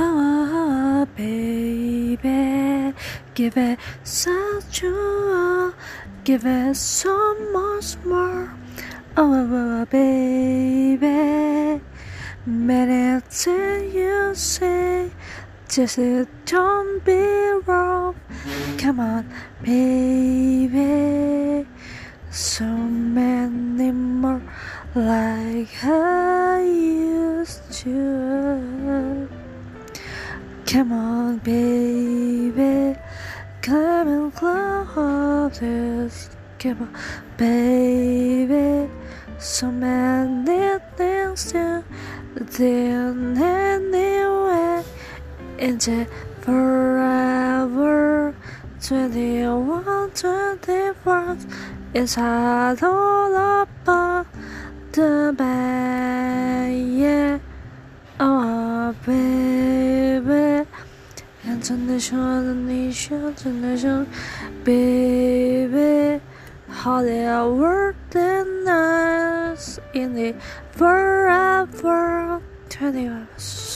Oh, baby, give it such a, give it so much more. Oh, oh, oh, oh baby, many things you say, just don't be wrong. Come on, baby, so many more like I Come on, baby, come and close. This. Come on, baby, so many things to do anyway. Into forever, 21, 24, it's all about the bad,，baby，好的 word and nice in the forever twenty one。